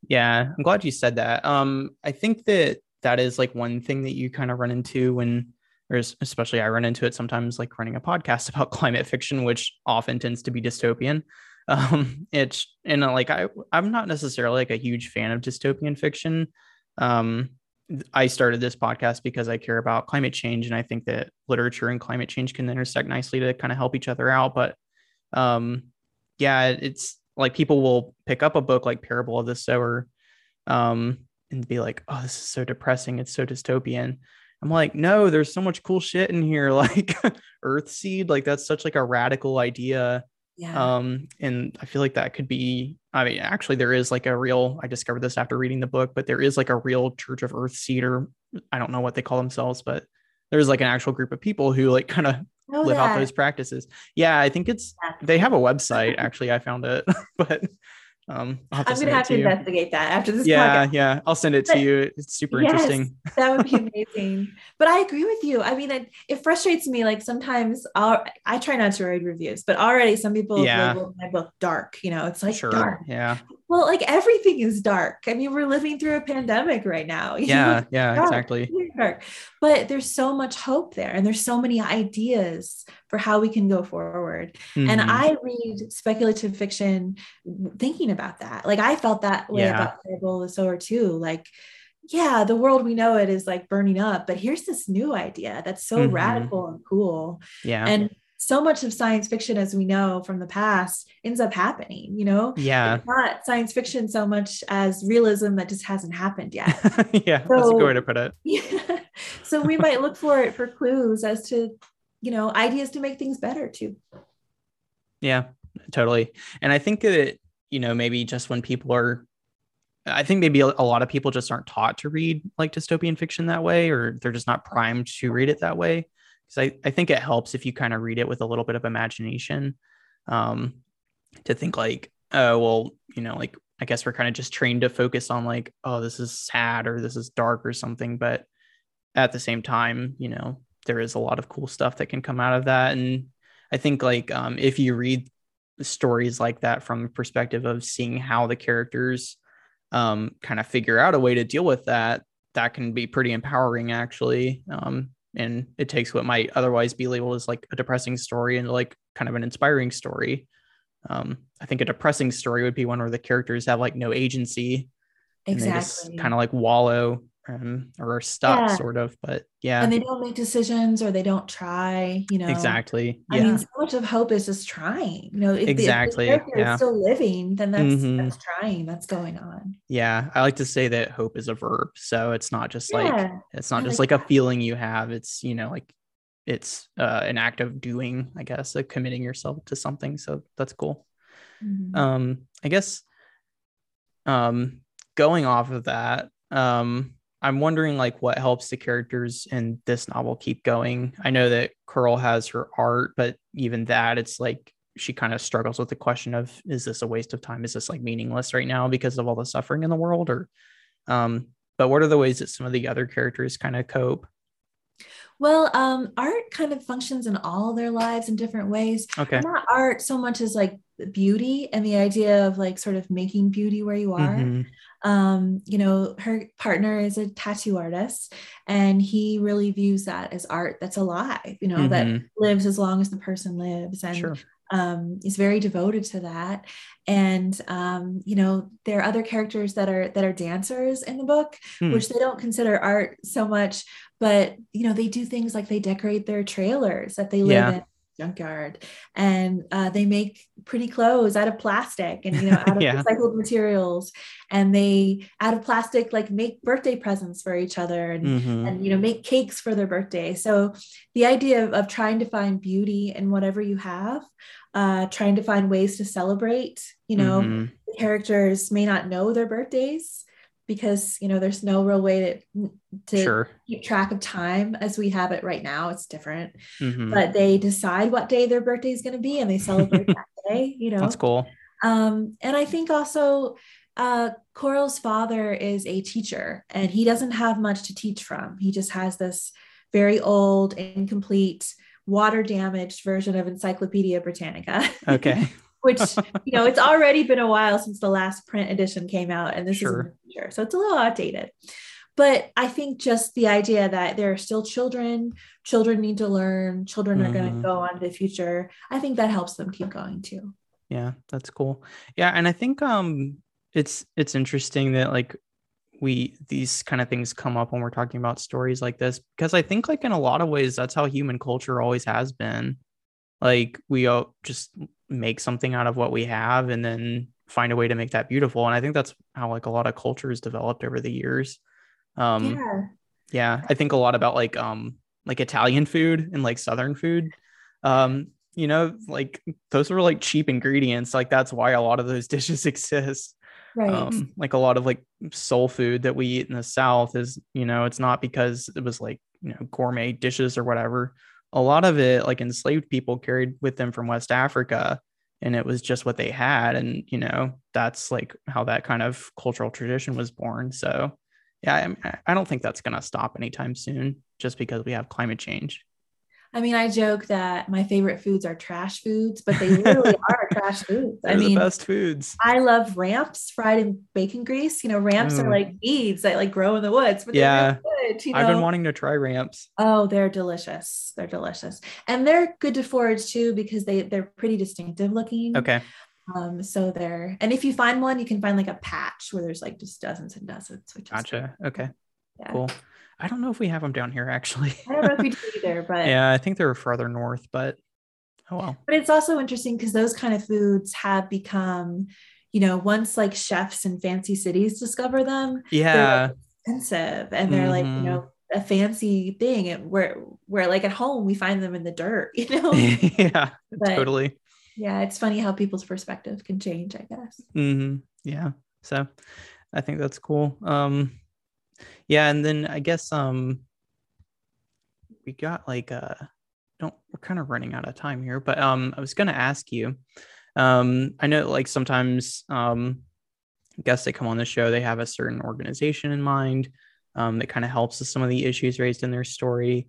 Speaker 1: Yeah i'm glad you said that. Um i think that that is like one thing that you kind of run into when or especially I run into it sometimes like running a podcast [LAUGHS] about climate fiction, which often tends to be dystopian. [LAUGHS] Um, it's and uh, like I I'm not necessarily like a huge fan of dystopian fiction. Um, I started this podcast because I care about climate change, and I think that literature and climate change can intersect nicely to kind of help each other out. But um, yeah, it's like people will pick up a book like Parable of the Sower um, and be like, "Oh, this is so depressing. It's so dystopian." I'm like, no, there's so much cool shit in here, [LAUGHS] like Earthseed. Like that's such like a radical idea.
Speaker 2: Yeah.
Speaker 1: Um, and I feel like that could be. I mean, actually, there is like a real. I discovered this after reading the book, but there is like a real Church of Earthseed, or I don't know what they call themselves, but there's like an actual group of people who like kind of live that. out those practices. Yeah, I think it's. They have a website. Actually, I found it, [LAUGHS] but um,
Speaker 2: I'm gonna have to, to investigate that after this.
Speaker 1: Yeah, podcast. yeah, I'll send it but, to you. It's super yes, interesting.
Speaker 2: that would be [LAUGHS] amazing. But I agree with you. I mean, it, it frustrates me. Like sometimes I'll, I try not to read reviews, but already some people yeah. label my book dark. You know, it's like
Speaker 1: sure.
Speaker 2: dark.
Speaker 1: Yeah.
Speaker 2: Well, like everything is dark. I mean, we're living through a pandemic right now. [LAUGHS]
Speaker 1: Yeah, yeah, dark, exactly.
Speaker 2: Dark. But there's so much hope there, and there's so many ideas for how we can go forward. Mm-hmm. And I read speculative fiction thinking about that. Like I felt that way yeah. about of the Sower too. Like, yeah, the world we know it is like burning up, but here's this new idea that's so mm-hmm. radical and cool.
Speaker 1: Yeah.
Speaker 2: And so much of science fiction as we know from the past ends up happening you know?
Speaker 1: Yeah.
Speaker 2: It's not science fiction so much as realism that just hasn't happened yet. [LAUGHS]
Speaker 1: Yeah so, that's a good way to put it.
Speaker 2: Yeah [LAUGHS] so we might look for it for clues as to you know ideas to make things better too.
Speaker 1: Yeah totally. And I think that, you know, maybe just when people are, I think maybe a, a lot of people just aren't taught to read like dystopian fiction that way, or they're just not primed to read it that way. Because I, I think it helps if you kind of read it with a little bit of imagination um, to think like, oh, well, you know, like I guess we're kind of just trained to focus on like, oh, this is sad or this is dark or something. But at the same time, you know, there is a lot of cool stuff that can come out of that. And I think like um, if you read stories like that from the perspective of seeing how the characters um, kind of figure out a way to deal with that, that can be pretty empowering actually. Um, and it takes what might otherwise be labeled as like a depressing story and like kind of an inspiring story. Um, I think a depressing story would be one where the characters have like no agency.
Speaker 2: Exactly.
Speaker 1: kind of like wallow um, or are stuck, yeah. sort of. But yeah,
Speaker 2: and they don't make decisions or they don't try. You know,
Speaker 1: exactly.
Speaker 2: Yeah. I mean, so much of hope is just trying. You know, if
Speaker 1: exactly.
Speaker 2: The, if the yeah. is still living, then that's mm-hmm. that's trying. That's going on.
Speaker 1: Yeah, I like to say that hope is a verb, so it's not just yeah. like it's not I just like, like a feeling you have. It's you know like it's uh, an act of doing, I guess, of committing yourself to something. So that's cool. Mm-hmm. Um, I guess um, going off of that, um, I'm wondering like what helps the characters in this novel keep going. I know that Coral has her art, but even that, it's like she kind of struggles with the question of is this a waste of time? Is this like meaningless right now because of all the suffering in the world? Or um, but what are the ways that some of the other characters kind of cope?
Speaker 2: Well, um, art kind of functions in all their lives in different ways.
Speaker 1: Okay.
Speaker 2: Not art so much as like beauty and the idea of like sort of making beauty where you are. Mm-hmm. Um, you know, her partner is a tattoo artist and he really views that as art that's alive, you know, mm-hmm. that lives as long as the person lives. And sure um, is very devoted to that and um, you know there are other characters that are that are dancers in the book hmm. which they don't consider art so much but you know they do things like they decorate their trailers that they live yeah. in junkyard and uh, they make pretty clothes out of plastic and you know [LAUGHS] out of yeah. recycled materials and they out of plastic like make birthday presents for each other and mm-hmm. and you know make cakes for their birthday so the idea of, of trying to find beauty in whatever you have uh, trying to find ways to celebrate you know mm-hmm. characters may not know their birthdays because you know there's no real way to to sure. keep track of time as we have it right now. It's different. Mm-hmm. but they decide what day their birthday is going to be and they celebrate that [LAUGHS] day you know?
Speaker 1: That's cool.
Speaker 2: Um, and i think also uh, coral's father is a teacher and he doesn't have much to teach from. He just has this very old incomplete water damaged version of encyclopedia britannica. [LAUGHS]
Speaker 1: Okay
Speaker 2: which [LAUGHS] you know it's already been a while since the last print edition came out and this sure. is future so it's a little outdated but i think just the idea that there are still children children need to learn children mm-hmm. are going to go on to the future i think that helps them keep going too
Speaker 1: yeah that's cool yeah and i think um it's it's interesting that like we these kind of things come up when we're talking about stories like this because i think like in a lot of ways that's how human culture always has been like we all just make something out of what we have and then find a way to make that beautiful. And i think that's how like a lot of cultures developed over the years. Um yeah, yeah i think a lot about like um like italian food and like southern food. Um you know like those were like cheap ingredients. Like that's why a lot of those [LAUGHS] dishes exist.
Speaker 2: Right. Um,
Speaker 1: like a lot of like soul food that we eat in the south is you know it's not because it was like you know gourmet dishes or whatever a lot of it like enslaved people carried with them from west africa and it was just what they had and you know that's like how that kind of cultural tradition was born so yeah i, I don't think that's going to stop anytime soon just because we have climate change
Speaker 2: I mean, I joke that my favorite foods are trash foods, but they [LAUGHS] literally are trash foods.
Speaker 1: They're I mean, the best foods.
Speaker 2: I love ramps fried in bacon grease. You know, ramps mm. are like weeds that like grow in the woods.
Speaker 1: But yeah, good, you know? I've been wanting to try ramps.
Speaker 2: Oh, they're delicious. They're delicious, and they're good to forage too because they they're pretty distinctive looking.
Speaker 1: Okay.
Speaker 2: Um, so there, and if you find one, you can find like a patch where there's like just dozens and dozens. Which
Speaker 1: gotcha. Okay. Yeah. Cool. I don't know if we have them down here actually.
Speaker 2: I don't know if we do [LAUGHS] either, but
Speaker 1: yeah, I think they're further north, but oh well.
Speaker 2: But it's also interesting because those kind of foods have become, you know, once like chefs in fancy cities discover them,
Speaker 1: yeah,
Speaker 2: like expensive, and they're mm-hmm. like, you mm-hmm. know, a fancy thing, and where where like at home we find them in the dirt, [LAUGHS] you [LAUGHS] know.
Speaker 1: yeah, but, totally.
Speaker 2: yeah, it's funny how people's perspective can change, I guess.
Speaker 1: Mm-hmm. Yeah. So I think that's cool. Um, yeah, and then I guess um, we got like uh, don't we're kind of running out of time here, but um, I was gonna ask you. Um, I know like sometimes um, guests that come on the show they have a certain organization in mind um, that kind of helps with some of the issues raised in their story.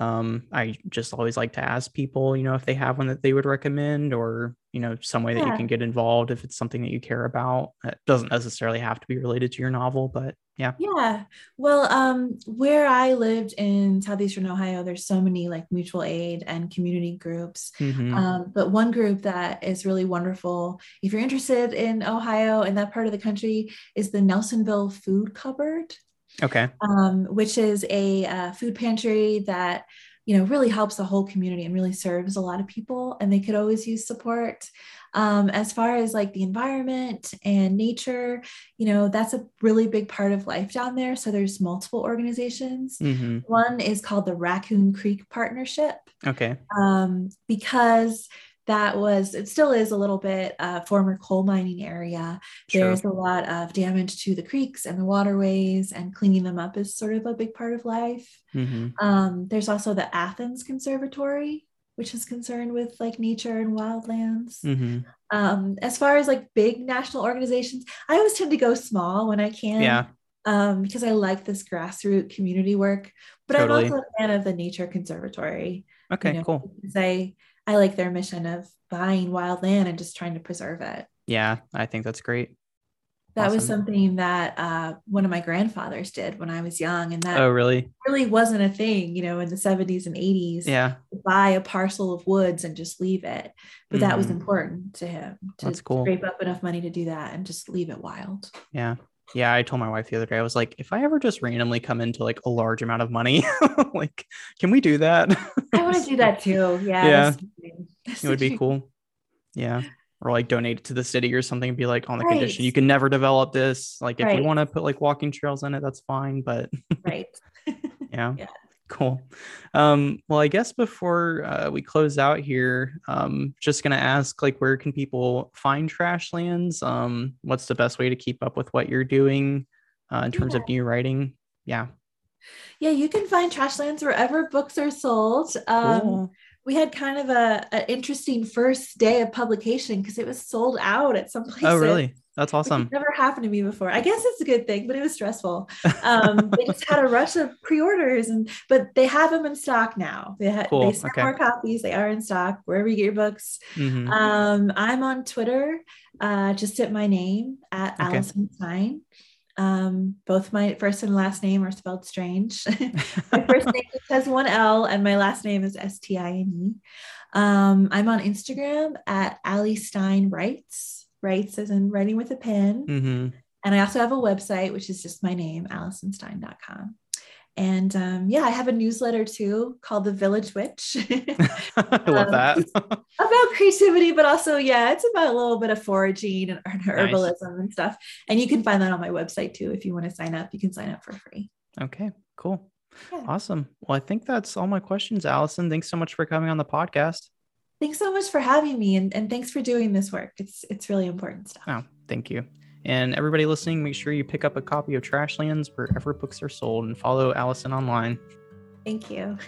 Speaker 1: Um, I just always like to ask people, you know, if they have one that they would recommend or, you know, some way that you can get involved if it's something that you care about. It doesn't necessarily have to be related to your novel, but yeah.
Speaker 2: Yeah. Well, um, where I lived in Southeastern Ohio, there's so many like mutual aid and community groups. Mm-hmm. Um, but one group that is really wonderful, if you're interested in Ohio and that part of the country, is the Nelsonville Food Cupboard.
Speaker 1: Okay.
Speaker 2: Um, which is a uh, food pantry that you know really helps the whole community and really serves a lot of people, and they could always use support. Um, as far as like the environment and nature, you know, that's a really big part of life down there. So there's multiple organizations. Mm-hmm. One is called the Raccoon Creek Partnership.
Speaker 1: Okay.
Speaker 2: Um, because that was it still is a little bit uh, former coal mining area sure. there's a lot of damage to the creeks and the waterways and cleaning them up is sort of a big part of life mm-hmm. um, there's also the athens conservatory which is concerned with like nature and wildlands mm-hmm. um, as far as like big national organizations i always tend to go small when i can
Speaker 1: yeah
Speaker 2: um, because I like this grassroots community work, but totally. I'm also a fan of the Nature Conservatory.
Speaker 1: Okay, you know, cool.
Speaker 2: Because I like their mission of buying wild land and just trying to preserve it.
Speaker 1: Yeah, I think that's great.
Speaker 2: That awesome. was something that uh, one of my grandfathers did when I was young, and that
Speaker 1: oh really
Speaker 2: really wasn't a thing, you know, in the seventies and eighties.
Speaker 1: Yeah,
Speaker 2: buy a parcel of woods and just leave it, but mm-hmm. that was mm-hmm. important to him to
Speaker 1: That's cool.
Speaker 2: scrape up enough money to do that and just leave it wild.
Speaker 1: Yeah, yeah, I told my wife the other day, I was like, if I ever just randomly come into like a large amount of money, [LAUGHS] like, can we do that? [LAUGHS]
Speaker 2: I want to do that too. Yeah.
Speaker 1: Yeah. [LAUGHS] It would be cool. Yeah. Or like donate it to the city or something and be like on the right. condition you can never develop this. Like if right. you want to put like walking trails in it, that's fine. But
Speaker 2: right.
Speaker 1: yeah. yeah. Cool. Um, well, I guess before uh, we close out here, um, just gonna ask like where can people find Trashlands? Um, what's the best way to keep up with what you're doing uh, in terms yeah. of new writing? Yeah.
Speaker 2: Yeah, you can find Trashlands wherever books are sold. Um, cool. We had kind of a, a interesting first day of publication because it was sold out at some places.
Speaker 1: Oh, really? That's awesome.
Speaker 2: never happened to me before. I guess it's a good thing, but it was stressful. [LAUGHS] Um, they just had a rush of pre-orders, and but they have them in stock now. They ha- cool. they sell okay. more copies. They are in stock wherever you get your books. Mm-hmm. Um, I'm on Twitter, uh, just at my name at okay. Alison Stine. Um, both my first and last name are spelled strange. [LAUGHS] my first name has one L, and my last name is S T I N E. Um, I'm on Instagram at Ali Stine Writes writes as in writing with a pen. Mm-hmm. And I also have a website, which is just my name, AlisonStine.com. And um, yeah, I have a newsletter too called The Village Witch. [LAUGHS] [LAUGHS]
Speaker 1: I love um, that. [LAUGHS]
Speaker 2: about creativity, but also, yeah, it's about a little bit of foraging and, herbalism nice. and stuff. And you can find that on my website too. If you want to sign up, you can sign up for free.
Speaker 1: Okay, cool. Yeah. Awesome. Well, I think that's all my questions, Alison. Thanks so much for coming on the podcast.
Speaker 2: Thanks so much for having me and, and thanks for doing this work. It's it's really important stuff.
Speaker 1: Oh, thank you. And everybody listening, make sure you pick up a copy of Trashlands wherever books are sold and follow Alison online.
Speaker 2: Thank you.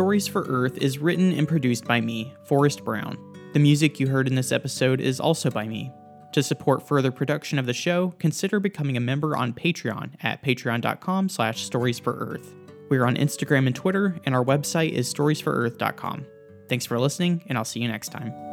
Speaker 1: Stories for Earth is written and produced by me, Forrest Brown. The music you heard in this episode is also by me. To support further production of the show, consider becoming a member on Patreon at patreon.com slash storiesforearth. We're on Instagram and Twitter, and our website is storiesforearth.com. Thanks for listening, and I'll see you next time.